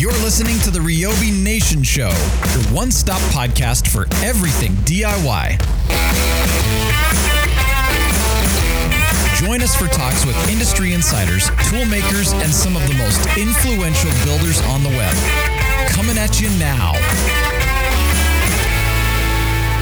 You're listening to the Ryobi Nation Show, your one stop podcast for everything DIY. Join us for talks with industry insiders, tool makers, and some of the most influential builders on the web. Coming at you now.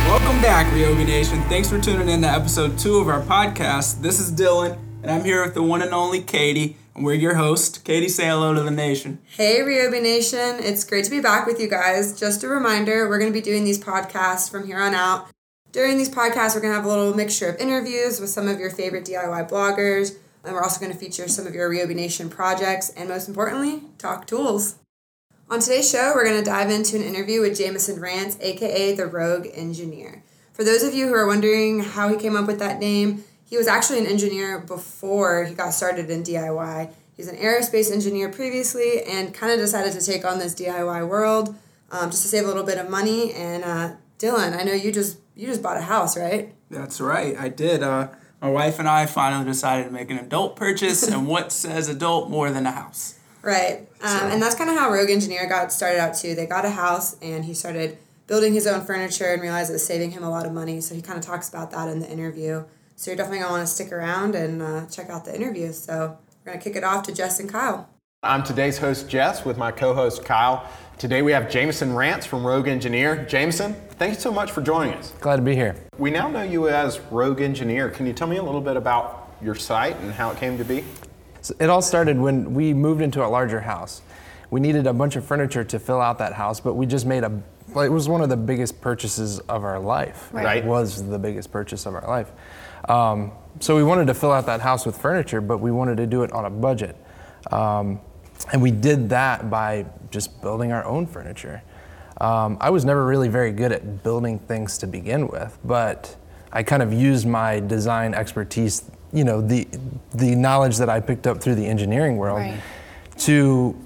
Welcome back, Ryobi Nation. Thanks for tuning in to episode two of our podcast. This is Dylan, and I'm here with the one and only Katie, we're your host. Katie, say hello to the nation. Hey, Ryobi Nation. It's great to be back with you guys. Just a reminder, we're going to be doing these podcasts from here on out. During these podcasts, we're going to have a little mixture of interviews with some of your favorite DIY bloggers, and we're also going to feature some of your Ryobi Nation projects, and most importantly, talk tools. On today's show, we're going to dive into an interview with Jameson Rance, aka the Rogue Engineer. For those of you who are wondering how he came up with that name, he was actually an engineer before he got started in DIY. He's an aerospace engineer previously and kind of decided to take on this DIY world um, just to save a little bit of money. And uh, Dylan, I know you just you just bought a house, right? That's right, I did. Uh, my wife and I finally decided to make an adult purchase, and what says adult more than a house? Right. Um, so. And that's kind of how Rogue Engineer got started out too. They got a house and he started building his own furniture and realized it was saving him a lot of money. So he kind of talks about that in the interview. So you're definitely going to want to stick around and uh, check out the interview. So we're going to kick it off to Jess and Kyle. I'm today's host, Jess, with my co host, Kyle. Today we have Jameson Rance from Rogue Engineer. Jameson, thank you so much for joining us. Glad to be here. We now know you as Rogue Engineer. Can you tell me a little bit about your site and how it came to be? So it all started when we moved into a larger house. We needed a bunch of furniture to fill out that house, but we just made a it was one of the biggest purchases of our life. Right. It was the biggest purchase of our life. Um, so we wanted to fill out that house with furniture, but we wanted to do it on a budget. Um, and we did that by just building our own furniture. Um, I was never really very good at building things to begin with, but I kind of used my design expertise, you know, the the knowledge that I picked up through the engineering world, right. to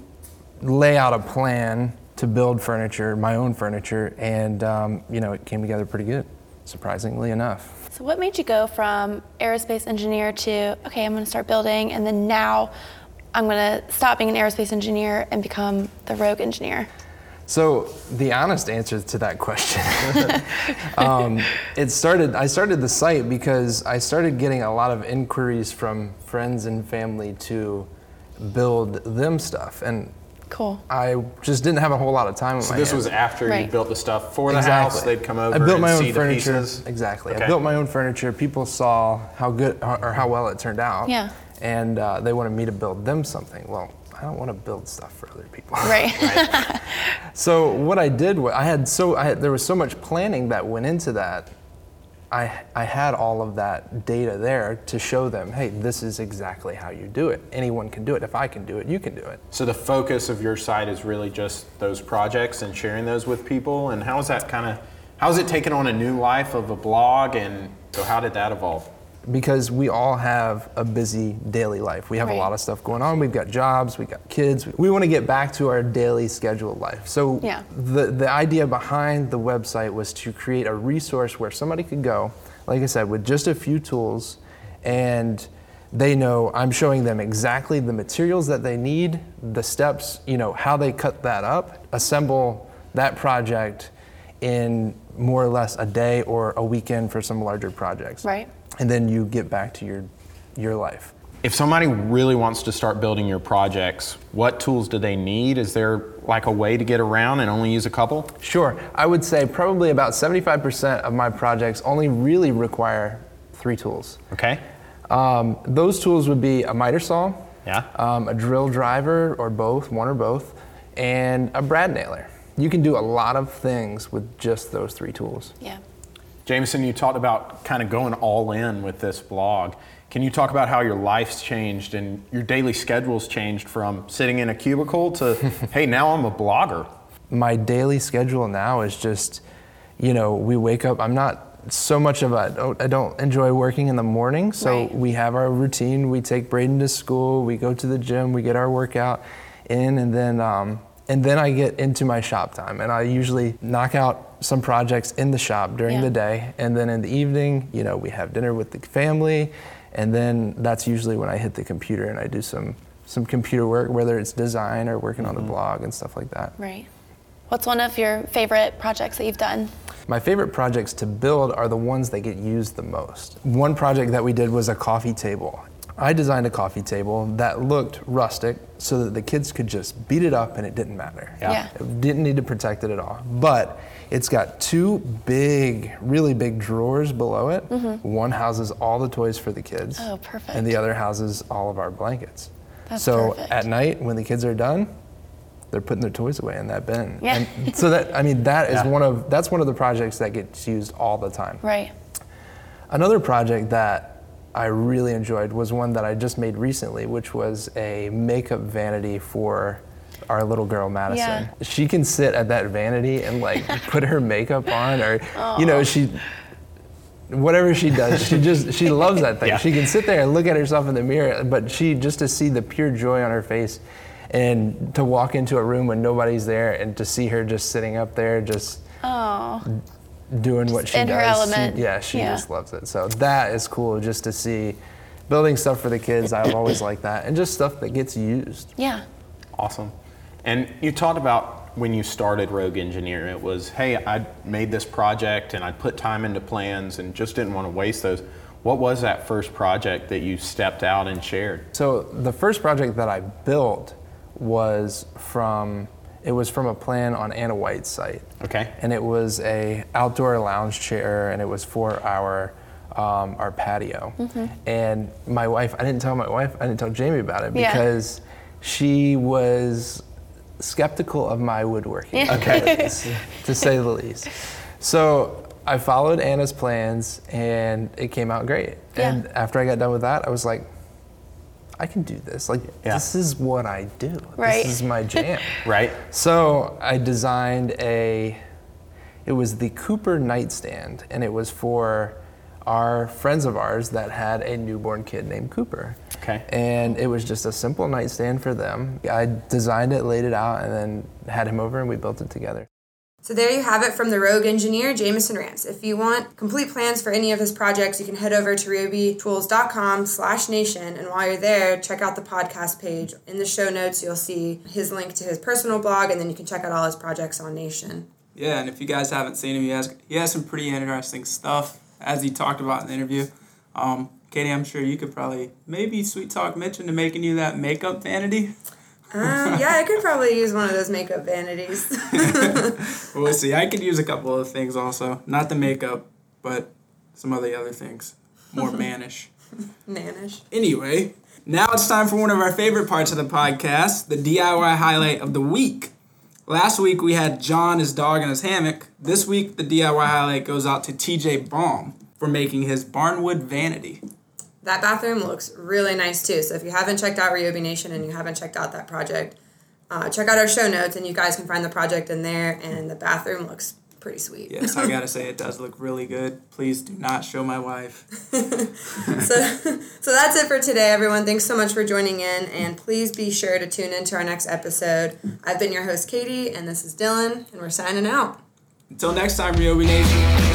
lay out a plan to build furniture, my own furniture, and um, you know, it came together pretty good, surprisingly enough. So, what made you go from aerospace engineer to okay, I'm going to start building, and then now I'm going to stop being an aerospace engineer and become the rogue engineer? So the honest answer to that question, um, it started. I started the site because I started getting a lot of inquiries from friends and family to build them stuff, and Cool. I just didn't have a whole lot of time. So my this hands. was after right. you built the stuff for the exactly. house. They'd come over. I built my and own furniture. Exactly. Okay. I built my own furniture. People saw how good or how well it turned out. Yeah. And uh, they wanted me to build them something. Well, I don't want to build stuff for other people. Right. right. So what I did was I had so I had, there was so much planning that went into that I, I had all of that data there to show them, hey, this is exactly how you do it. Anyone can do it. If I can do it, you can do it. So the focus of your site is really just those projects and sharing those with people. And how is that kind of, how is it taken on a new life of a blog? And so how did that evolve? Because we all have a busy daily life. We have right. a lot of stuff going on. We've got jobs, we've got kids. We want to get back to our daily scheduled life. So yeah. the the idea behind the website was to create a resource where somebody could go, like I said, with just a few tools and they know I'm showing them exactly the materials that they need, the steps, you know, how they cut that up, assemble that project in more or less a day or a weekend for some larger projects. Right and then you get back to your your life. If somebody really wants to start building your projects, what tools do they need? Is there like a way to get around and only use a couple? Sure. I would say probably about 75% of my projects only really require three tools. Okay. Um, those tools would be a miter saw, yeah. um, a drill driver or both, one or both, and a brad nailer. You can do a lot of things with just those three tools. Yeah. Jameson, you talked about kind of going all in with this blog. Can you talk about how your life's changed and your daily schedule's changed from sitting in a cubicle to, hey, now I'm a blogger? My daily schedule now is just, you know, we wake up, I'm not so much of a, I don't enjoy working in the morning, so right. we have our routine. We take Braden to school, we go to the gym, we get our workout in, and then, um, and then I get into my shop time, and I usually knock out some projects in the shop during Yeah. the day, and then in the evening, you know, we have dinner with the family, and then that's usually when I hit the computer and I do some some computer work, whether it's design or working Mm-hmm. on the blog and stuff like that. Right. What's one of your favorite projects that you've done? My favorite projects to build are the ones that get used the most. One project that we did was a coffee table. I designed a coffee table that looked rustic so that the kids could just beat it up and it didn't matter. Yeah. Yeah. It didn't need to protect it at all. But it's got two big, really big drawers below it. One houses all the toys for the kids. Mm-hmm. Oh, perfect. And the other houses all of our blankets. That's so perfect. at night when the kids are done, they're putting their toys away in that bin. Yeah. And so that I mean that is Yeah. one of that's one of the projects that gets used all the time. Right. Another project that I really enjoyed was one that I just made recently, which was a makeup vanity for our little girl Madison. Yeah. She can sit at that vanity and like put her makeup on or you know, she whatever she does, she just she loves that thing. Yeah. She can sit there and look at herself in the mirror, but she just to see the pure joy on her face and to walk into a room when nobody's there and to see her just sitting up there just Oh, doing what she in her does. she- element. yeah, she Yeah. just loves it. So that is cool just to see building stuff for the kids. I've always liked that. And just stuff that gets used. yeah. Awesome. And you talked about when you started Rogue Engineer, it was, hey, I made this project and I put time into plans and just didn't want to waste those. What was that first project that you stepped out and shared? So the first project that I built was from it was from a plan on Ana White's site. Okay. And it was a outdoor lounge chair and it was for our um, our patio. Mm-hmm. And my wife, I didn't tell my wife, I didn't tell Jamie about it Yeah. because she was skeptical of my woodworking abilities, to say the least. So I followed Ana's plans and it came out great. And after I got done with that, I was like, I can do this. Like, Yeah. this is what I do. Right. This is my jam. Right? So I designed a, it was the Cooper nightstand, and it was for our friends of ours that had a newborn kid named Cooper. Okay. And it was just a simple nightstand for them. I designed it, laid it out, and then had him over, and we built it together. So there you have it from the Rogue Engineer, Jameson Rance. If you want complete plans for any of his projects, you can head over to ryobitools.com slash nation. And while you're there, check out the podcast page. In the show notes, you'll see his link to his personal blog, and then you can check out all his projects on Nation. Yeah, and if you guys haven't seen him, he has he has some pretty interesting stuff as he talked about in the interview. Um, Katie, I'm sure you could probably maybe sweet talk Mitch into making you that makeup vanity. Um, yeah, I could probably use one of those makeup vanities. We'll see. I could use a couple of things also, not the makeup, but some of the other things, more mannish. Nanish. Anyway, now it's time for one of our favorite parts of the podcast, the DIY highlight of the week. Last week we had John, his dog, in his hammock. This week the DIY highlight goes out to TJ Baum for making his barnwood vanity. That bathroom looks really nice too. So if you haven't checked out Ryobi Nation and you haven't checked out that project, uh, check out our show notes and you guys can find the project in there. And the bathroom looks pretty sweet. Yes, I gotta say it does look really good. Please do not show my wife. So, so that's it for today, everyone. Thanks so much for joining in, and please be sure to tune into our next episode. I've been your host, Katie, and this is Dylan, and we're signing out. Until next time, Ryobi Nation.